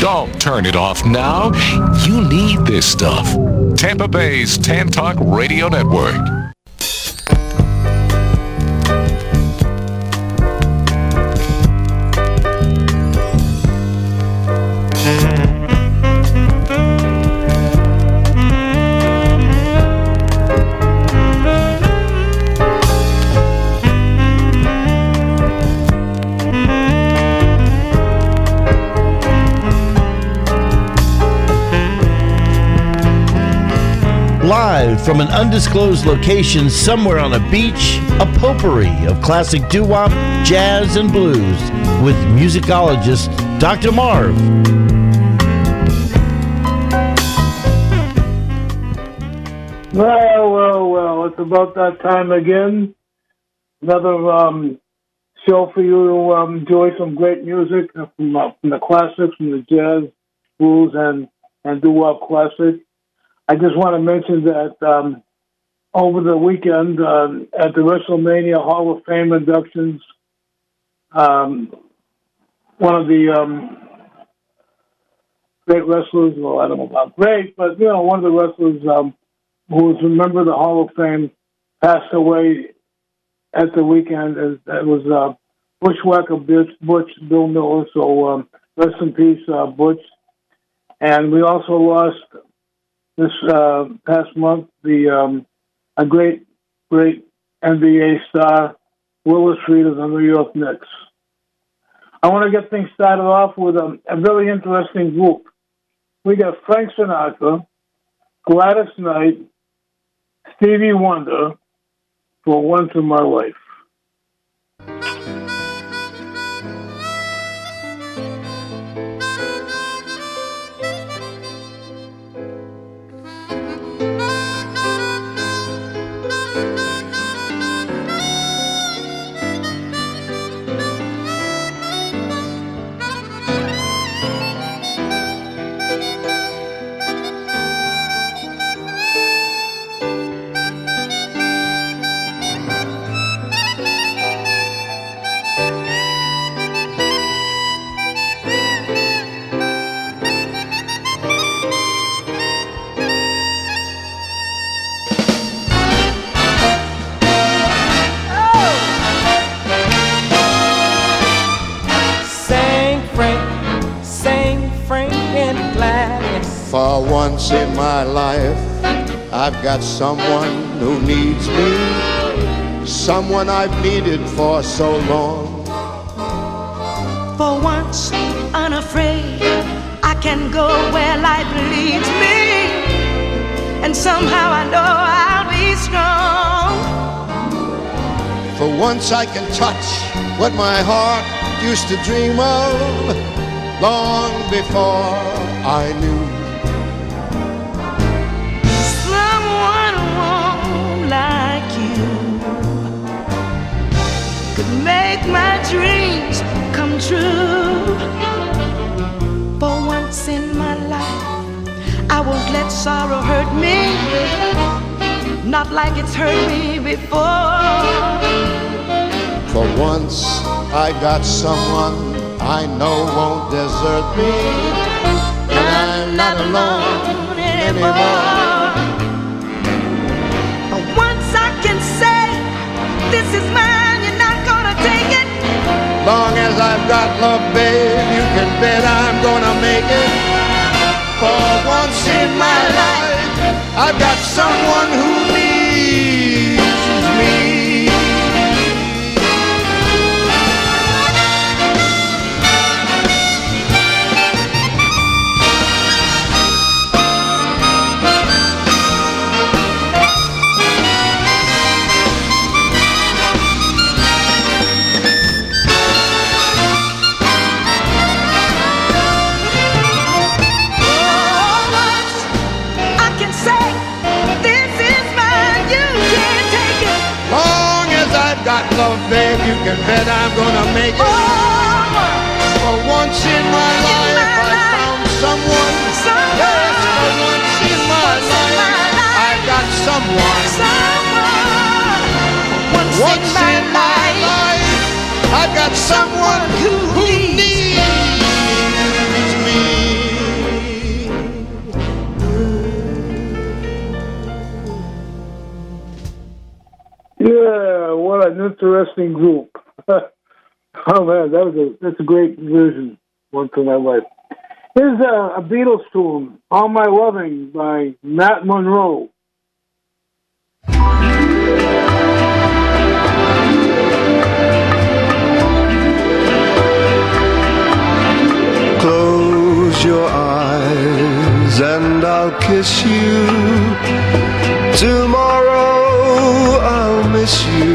Don't turn it off now. You need this stuff. Tampa Bay's Tan Talk Radio Network. Live from an undisclosed location somewhere on a beach, a potpourri of classic doo wop, jazz, and blues with musicologist Dr. Marv. Well, well, well, it's about that time again. Another um, show for you to um, enjoy some great music from, uh, from the classics, from the jazz, blues, and, and doo wop classic. I just want to mention that um, over the weekend uh, at the WrestleMania Hall of Fame inductions, um, one of the um, great wrestlers, well, I don't know about great, but you know, one of the wrestlers um, who was a member of the Hall of Fame passed away at the weekend. It was uh, Bushwhacker Butch, Butch Bill Miller. So um, rest in peace, uh, Butch. And we also lost this uh, past month the um, a great, great NBA star, Willis Reed of the New York Knicks. I want to get things started off with a, a very interesting group. We got Frank Sinatra, Gladys Knight, Stevie Wonder, for once in my life. Someone who needs me, someone I've needed for so long. For once, unafraid, I can go where life leads me, and somehow I know I'll be strong. For once, I can touch what my heart used to dream of long before I knew sorrow hurt me, not like it's hurt me before. For once, I got someone I know won't desert me, and I'm not alone anymore. For once, I can say, This is my Long as I've got love, babe, you can bet I'm gonna make it. For once in my life, I've got someone who needs me. Love, babe, you can bet I'm gonna make it. For once in my life, I found someone. Yes, for once in my life, I got someone. Once in my life, I've got someone who needs an interesting group. oh man, that was a that's a great version. One for my wife. Here's a, a Beatles tune, "All My Loving" by Matt Monro. Close your eyes and I'll kiss you. Tomorrow I'll miss you.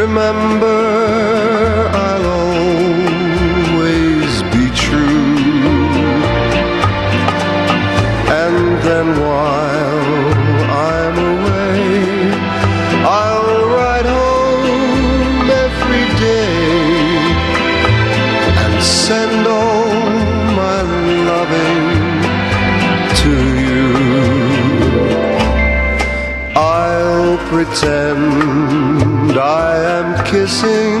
Remember, I'll pretend I am kissing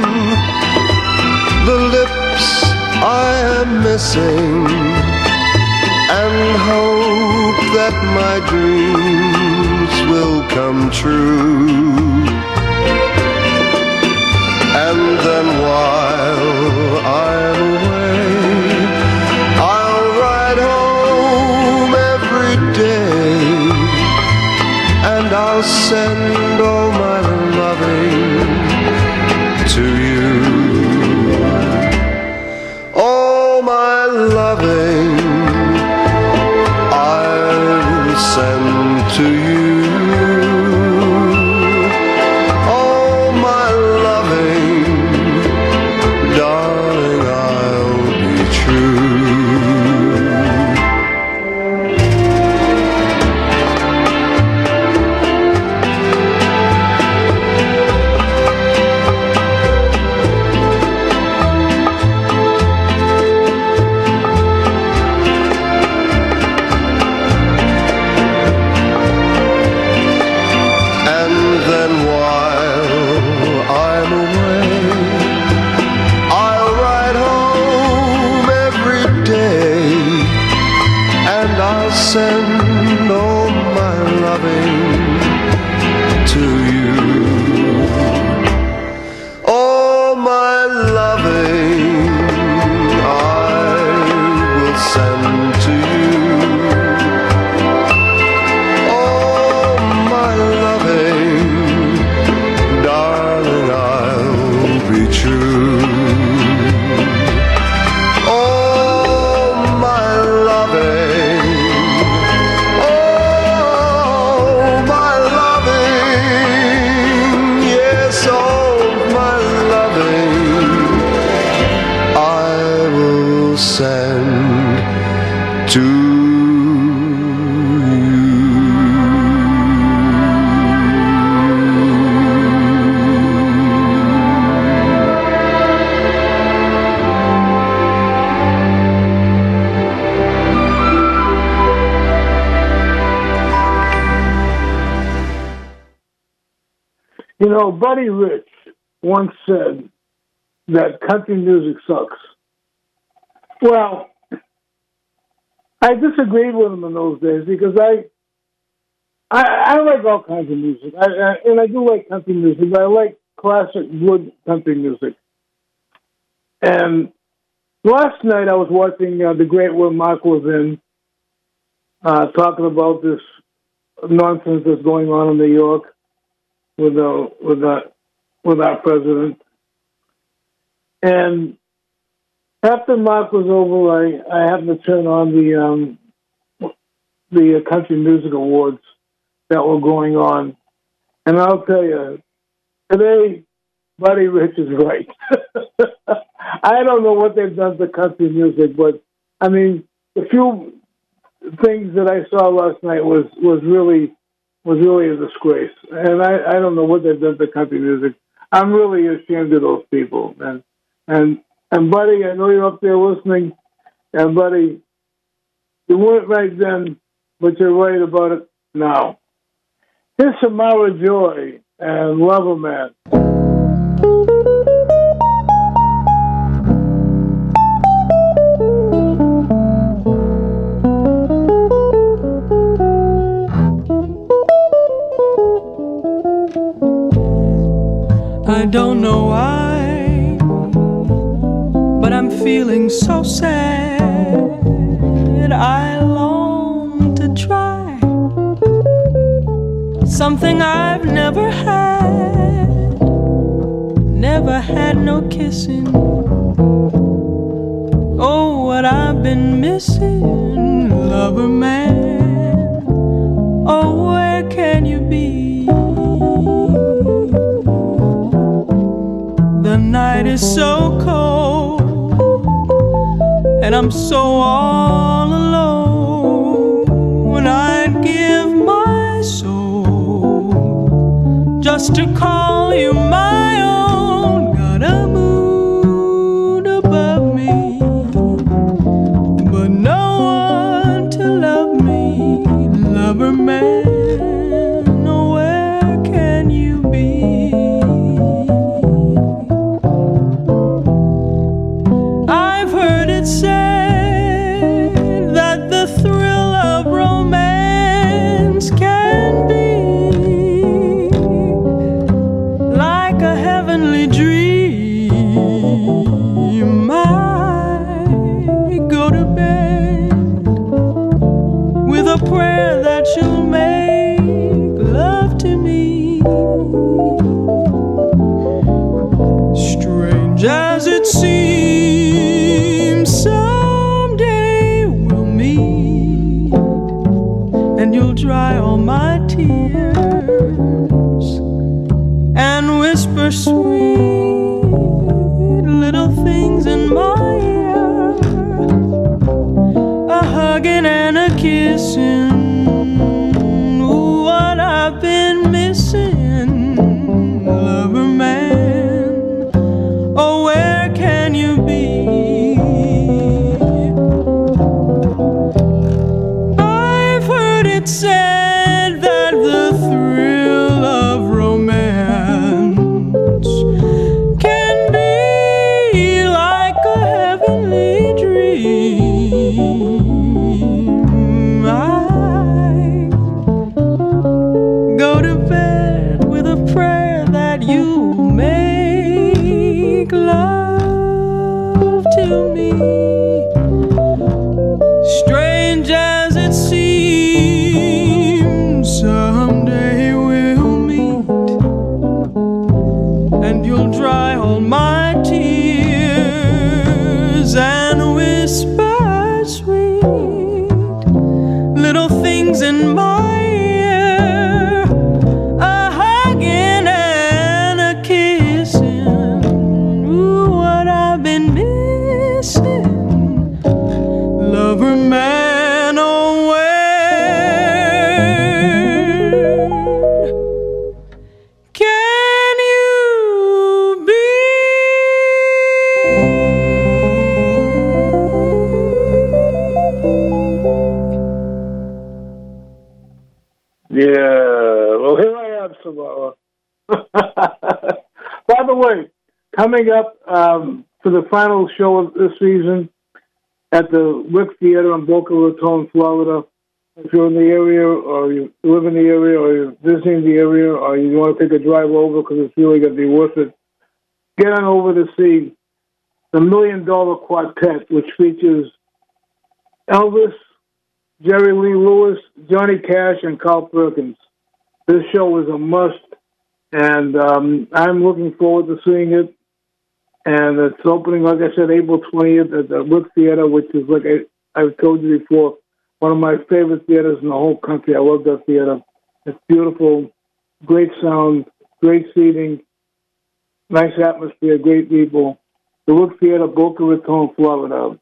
the lips I am missing and hope that my dreams will come true. And then while I'm away, and know, Buddy Rich once said that country music sucks. Well, I disagreed with him in those days because I, I, I like all kinds of music, I, I, and I do like country music, but I like classic, good country music. And last night I was watching uh, the great where Mark was in, uh, talking about this nonsense that's going on in New York with uh, with uh, with our president. And after Mark was over, I, I happened to turn on the um, the country music awards that were going on, and I'll tell you, today Buddy Rich is right. I don't know what they've done to country music, but I mean, the few things that I saw last night was was really was really a disgrace, and I, I don't know what they've done to country music. I'm really ashamed of those people, and and and buddy, I know you're up there listening, and buddy, you weren't right then, but you're right about it now. Here's Samara Joy and Lover Man. Don't know why, but I'm feeling so sad. I long to try something I've never had. Never had no kissing. Oh, what I've been missing, lover man. Night is so cold, and I'm so all alone. I'd give my soul just to call you my coming up um, for the final show of this season at the Wick Theater in Boca Raton, Florida. If you're in the area, or you live in the area, or you're visiting the area, or you want to take a drive over because it's really going to be worth it, get on over to see the Million Dollar Quartet, which features Elvis, Jerry Lee Lewis, Johnny Cash, and Carl Perkins. This show is a must, and um, I'm looking forward to seeing it. And it's opening, like I said, April 20th at the Wick Theater, which is, like I, I've told you before, one of my favorite theaters in the whole country. I love that theater. It's beautiful, great sound, great seating, nice atmosphere, great people. The Wick Theater, Boca Raton, Florida.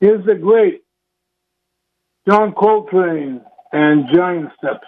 Here's the great John Coltrane and Giant Steps.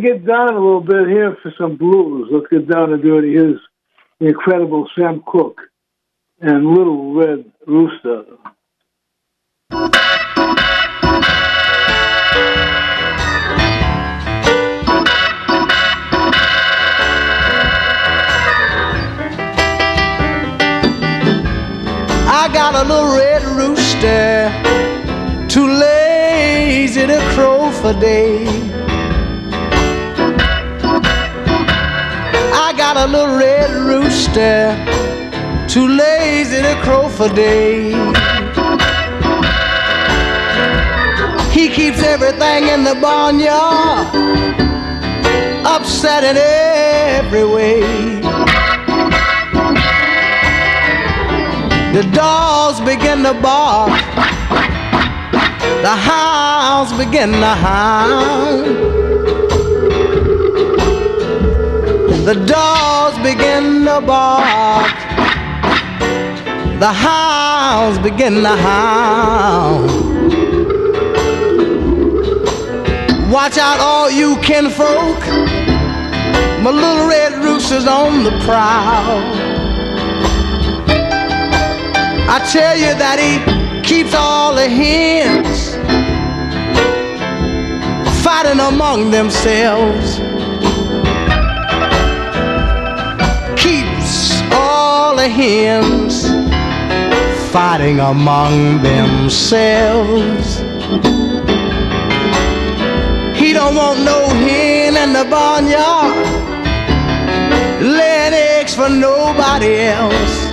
Get down a little bit here for some blues. Let's get down and dirty. Here's the incredible Sam Cooke and Little Red Rooster. I got a little red rooster, too lazy to crow for day. A little red rooster, too lazy to crow for day. He keeps everything in the barnyard upset in every way. The dogs begin to bark. The hounds begin to howl. The dogs begin to bark. The hounds begin to howl. Watch out, all you kinfolk. My little red rooster's on the prowl. I tell you that he keeps all the hens fighting among themselves. The hens fighting among themselves. He don't want no hen in the barnyard laying eggs for nobody else.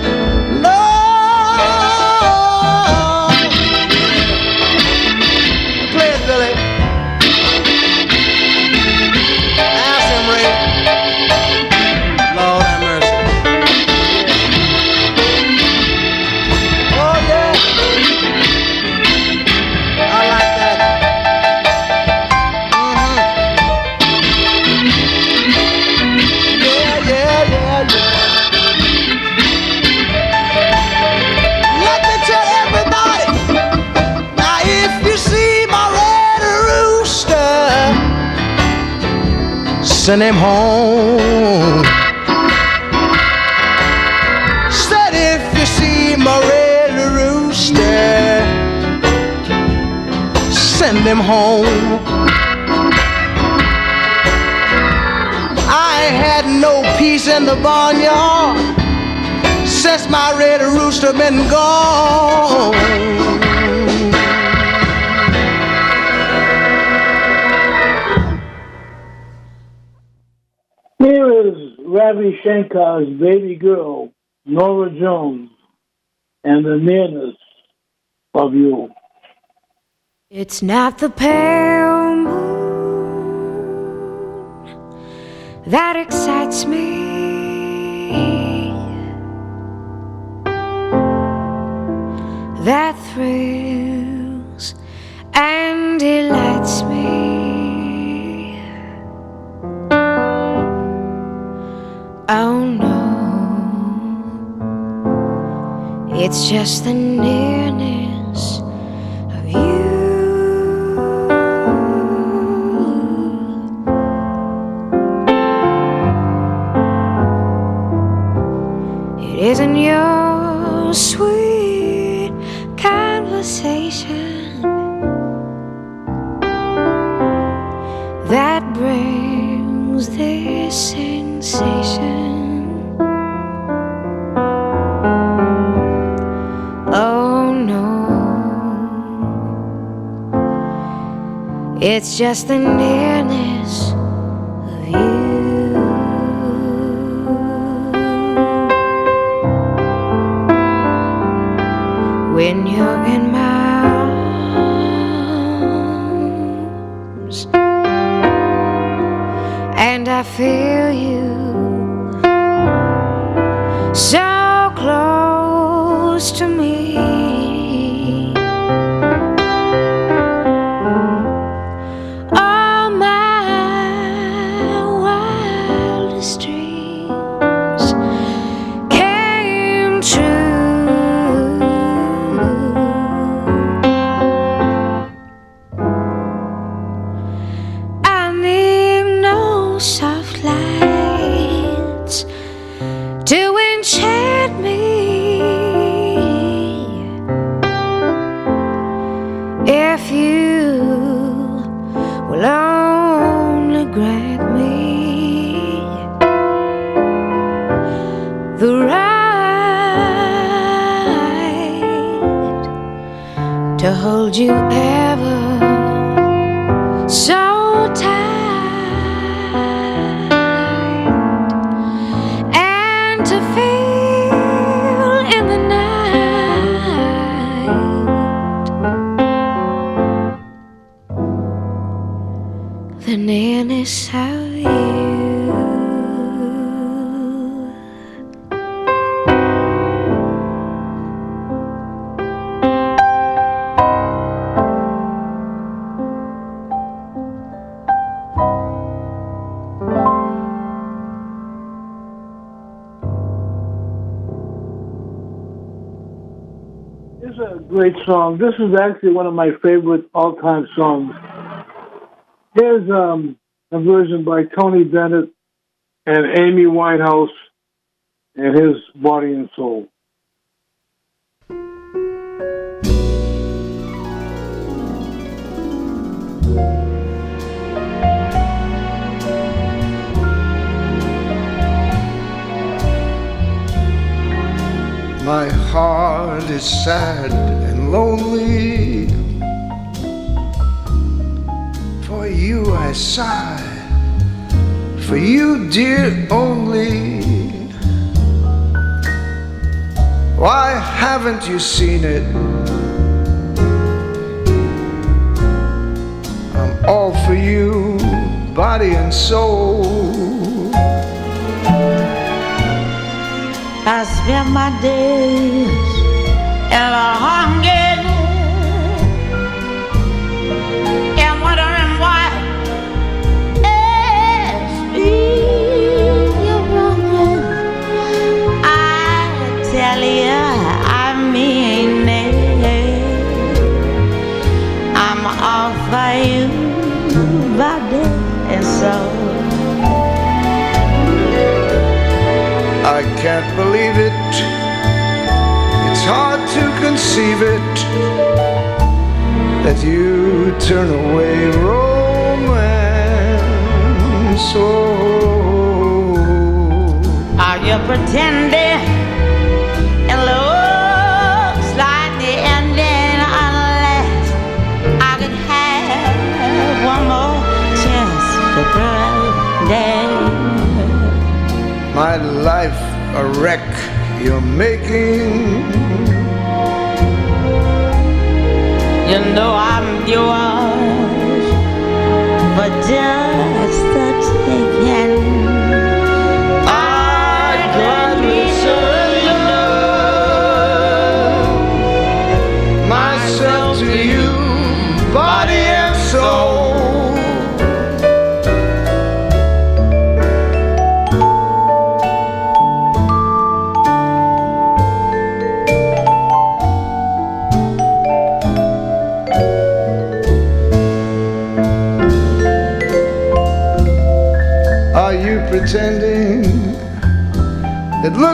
Send him home. Said if you see my red rooster, send him home. I had no peace in the barnyard since my red rooster been gone. Ravi Shankar's baby girl, Norah Jones, and the nearness of you. It's not the pale moon that excites me. That thrills and delights me. Oh no, it's just the nearness of you. It isn't your sweet conversation that brings this sensation. It's just the nearness the nearness of you. This is a great song. This is actually one of my favorite all-time songs. Here's um, a version by Tony Bennett and Amy Winehouse and his Body and Soul. My heart is sad and lonely. I sigh, for you, dear, only. Why haven't you seen it? I'm all for you, body and soul. I spend my days in a hunger tell you, I mean it. I'm all for you, body and soul. I can't believe it. It's hard to conceive it that you turn away romance. Oh, Are you pretending? Life a wreck you're making. You know I'm yours for just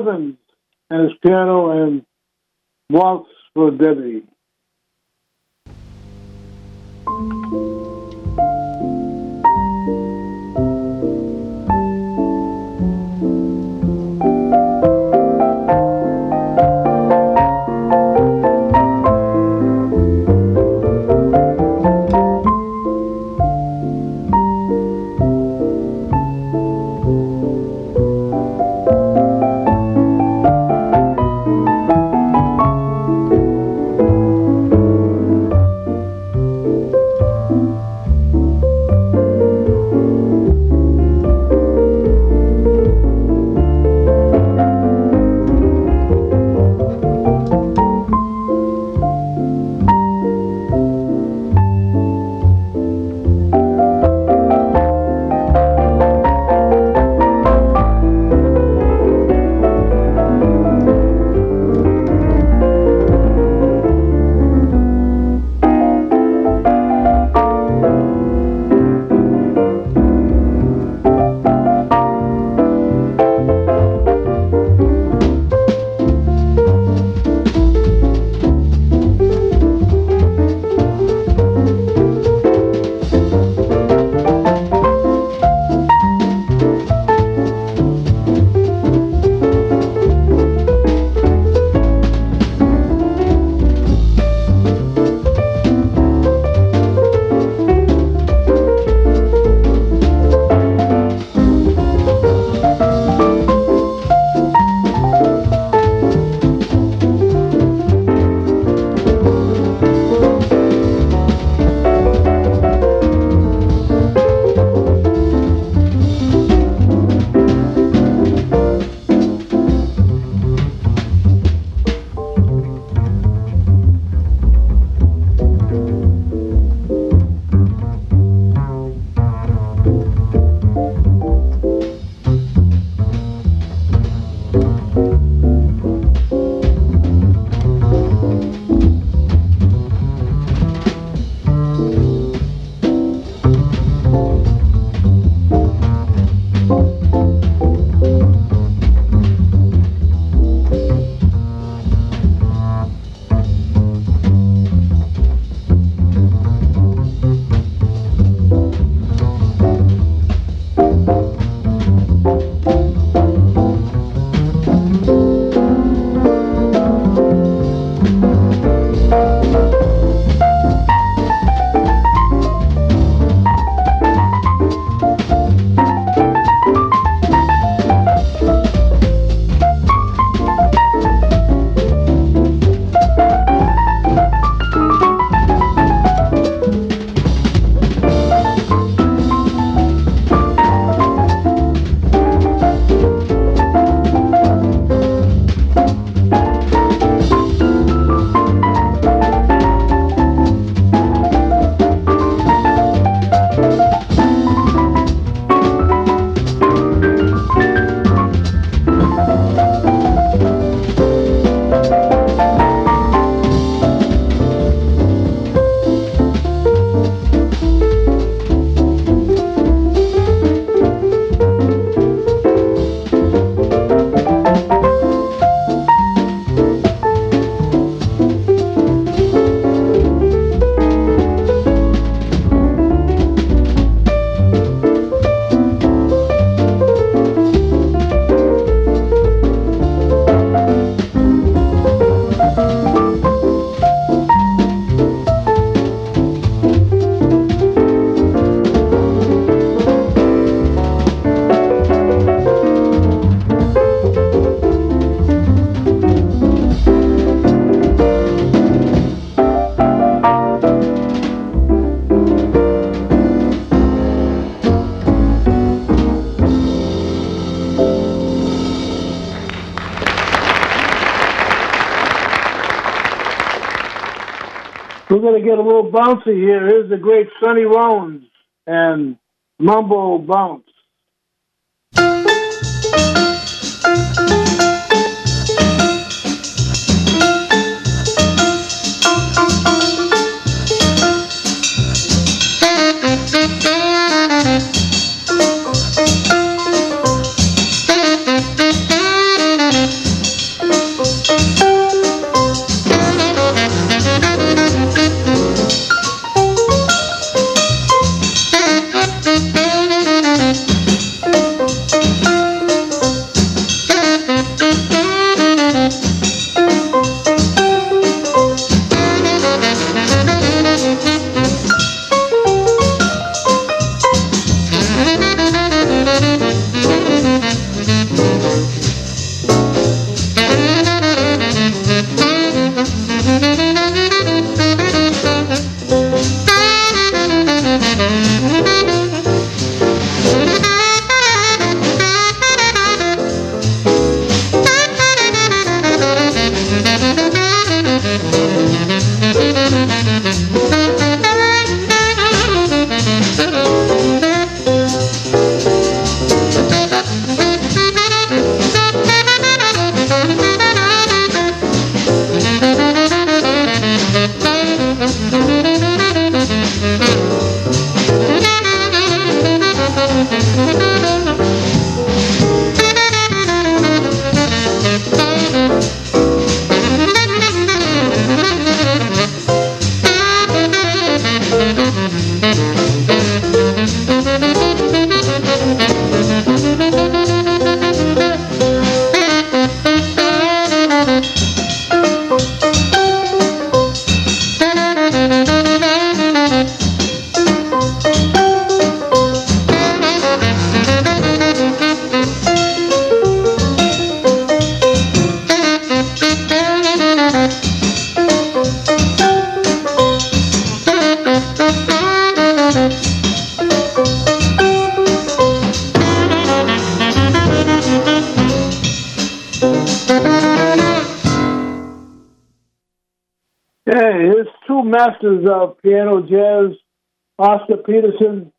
Evans and his piano and Waltz for Debby. Get a little bouncy here. Here's the great Sonny Rollins and Mambo Bounce. Masters of piano jazz, Oscar Peterson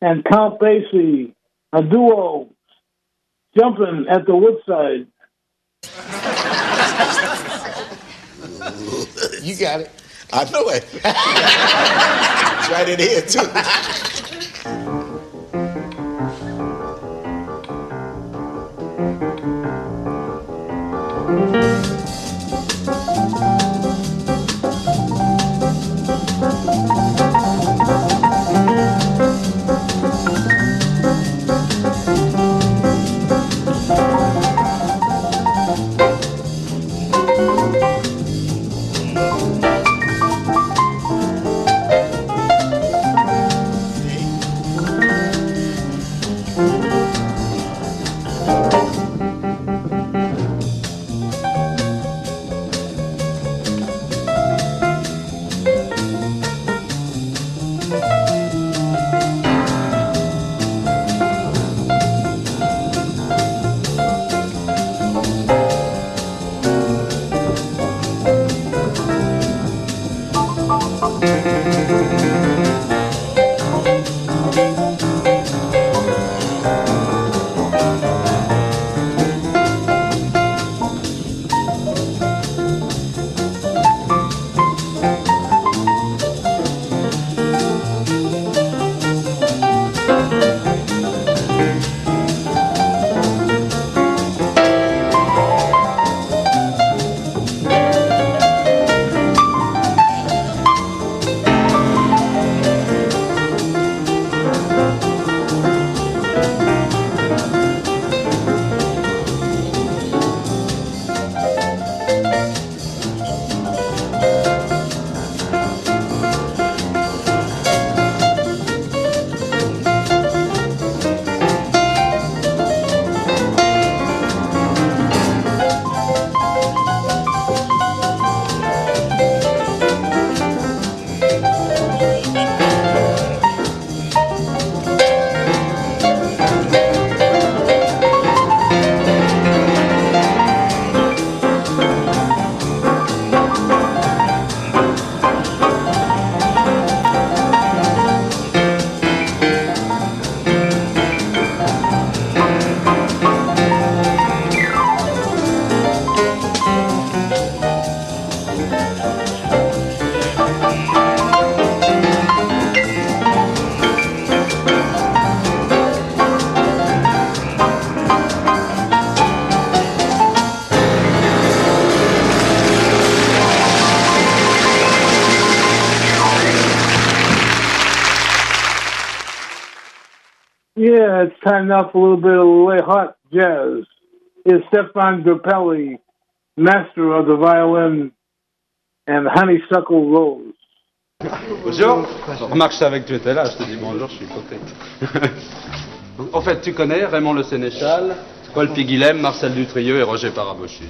and Count Basie, a duo jumping at the Woodside. You got it. I know it. it's right in here, too. Yeah, it's time now for a little bit of late hot jazz. Is Stefan Grappelli, master of the violin and honeysuckle rose. Bonjour. Remarque, je savais que tu étais là, je te dis bonjour, je suis côté. en fait, tu connais Raymond Le Sénéchal, Paul Piguilhem, Marcel Dutrieux et Roger Parabochi.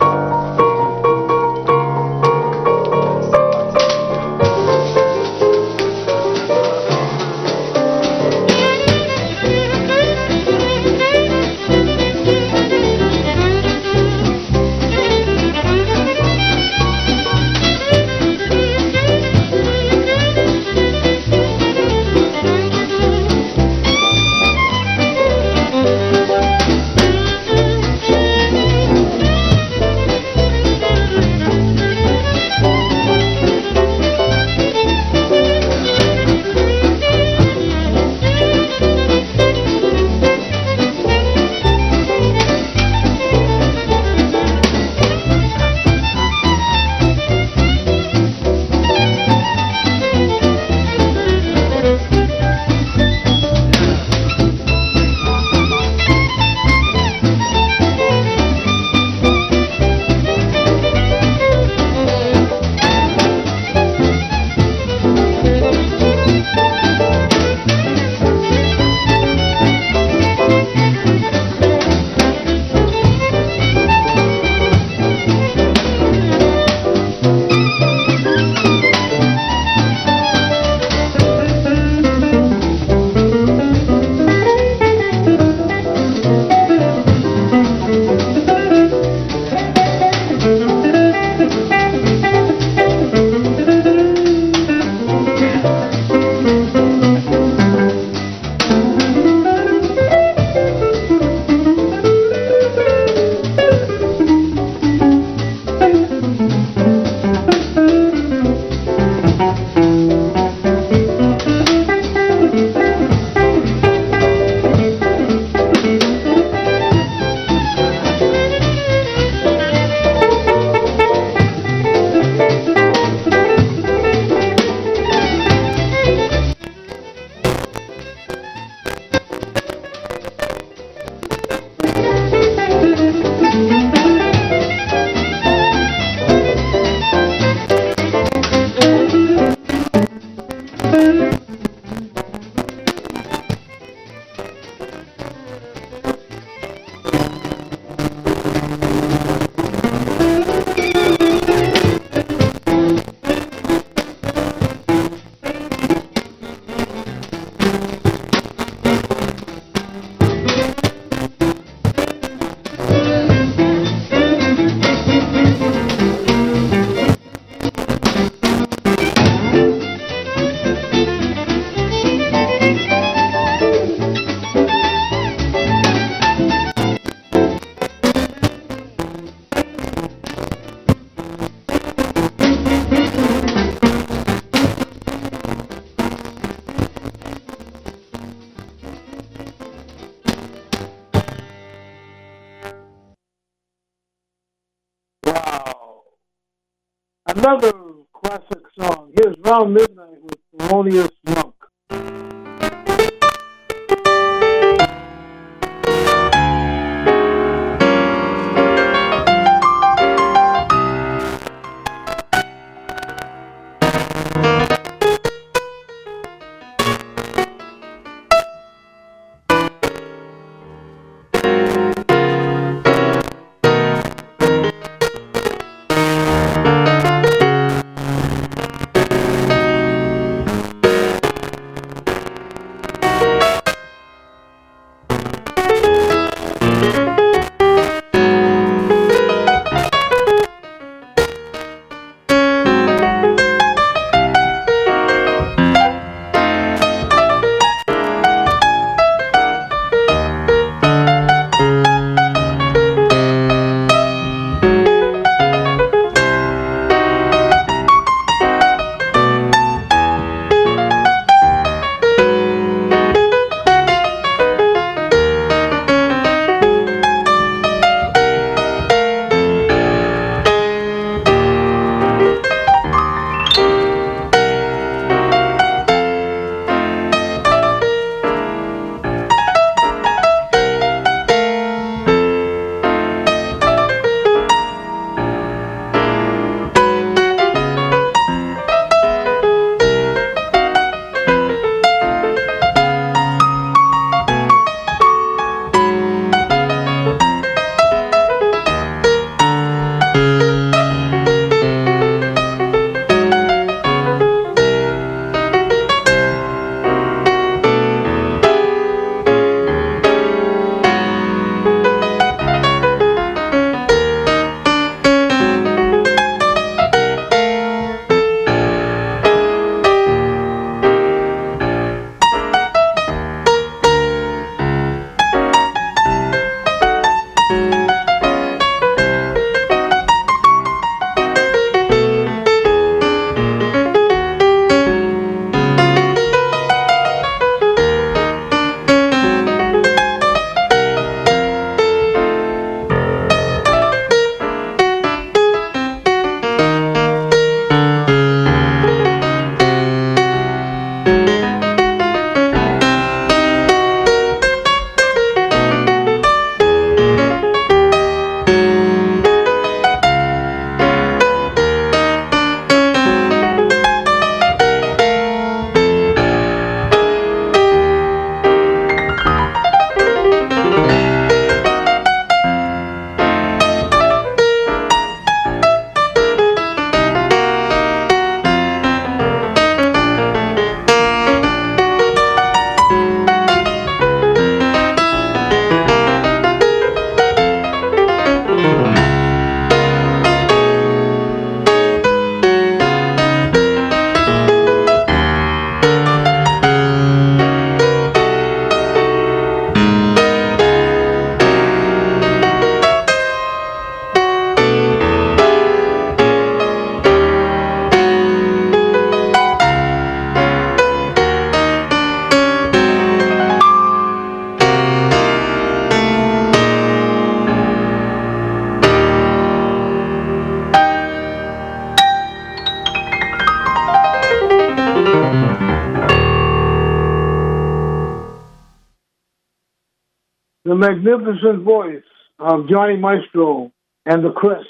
The magnificent voice of Johnny Maestro and the Crests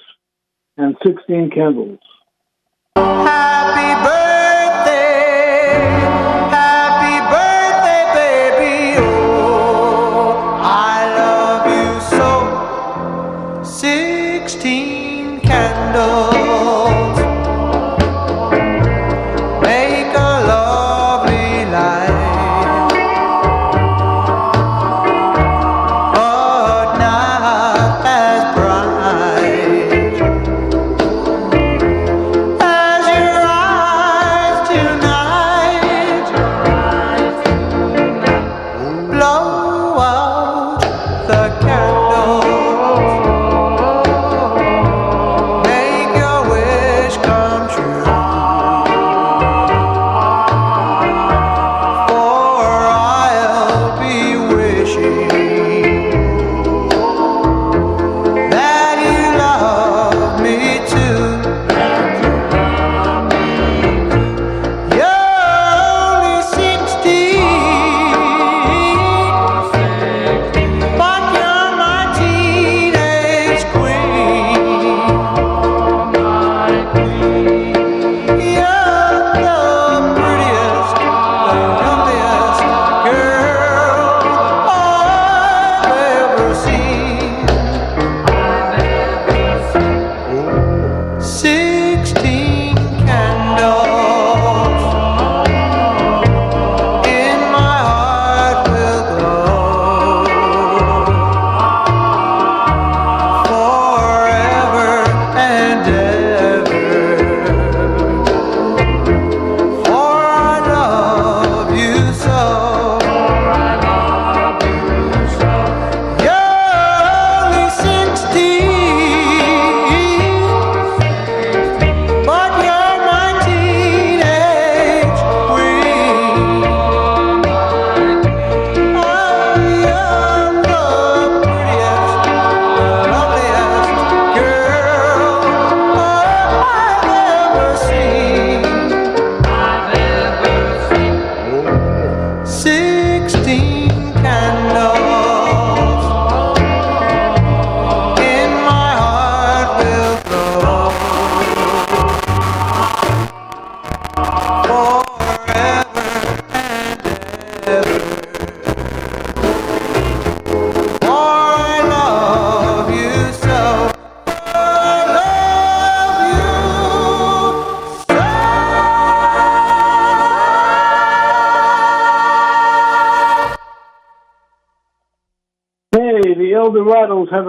and 16 Candles.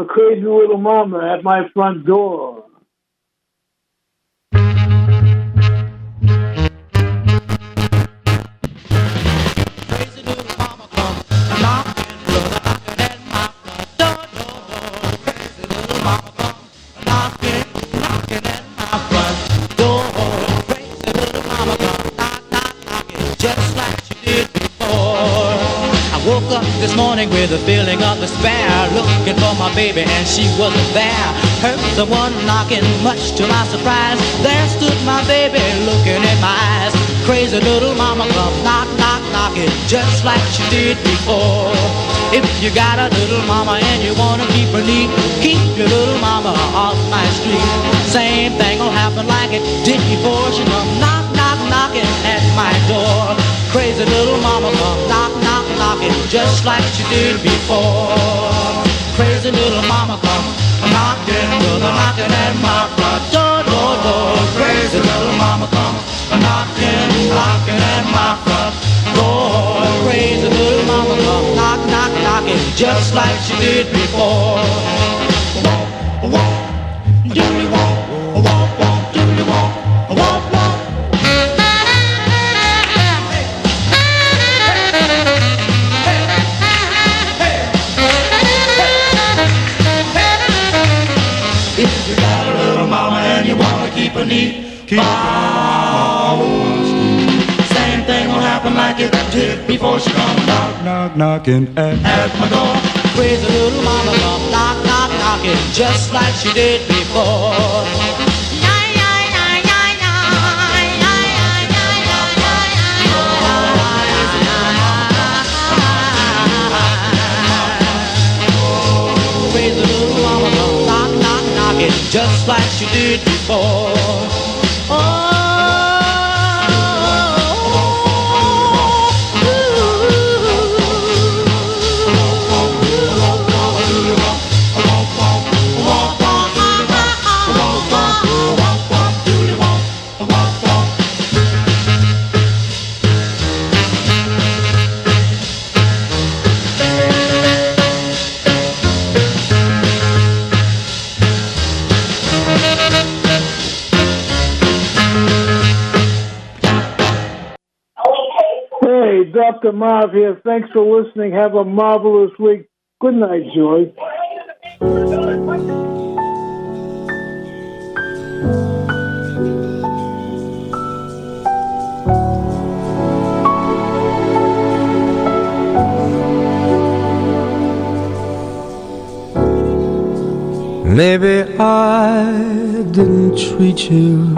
Crazy little mama at my front door. Morning with a feeling of despair, looking for my baby and she wasn't there. Heard someone knocking, much to my surprise. There stood my baby looking in my eyes. Crazy little mama come knock, knock, knocking, just like she did before. If you got a little mama and you wanna keep her neat, keep your little mama off my street. Same thing will happen like it did before. She come knock, knock, knocking at my door. Crazy little mama come knock, knock, knocking just like she did before. Crazy little mama come knocking, brother knocking at my front door, door, door. Crazy little mama come knocking, knocking at my front door. Crazy little mama come knock, knock, knocking just like she did before. keep. Same thing will happen like it did before she come knock, knock, knocking at, at my door. Crazy little mama come knock, knock, knocking just like she did before. just like you did before. Dr. Marv here. Thanks for listening. Have a marvelous week. Good night, Joy. Maybe I didn't treat you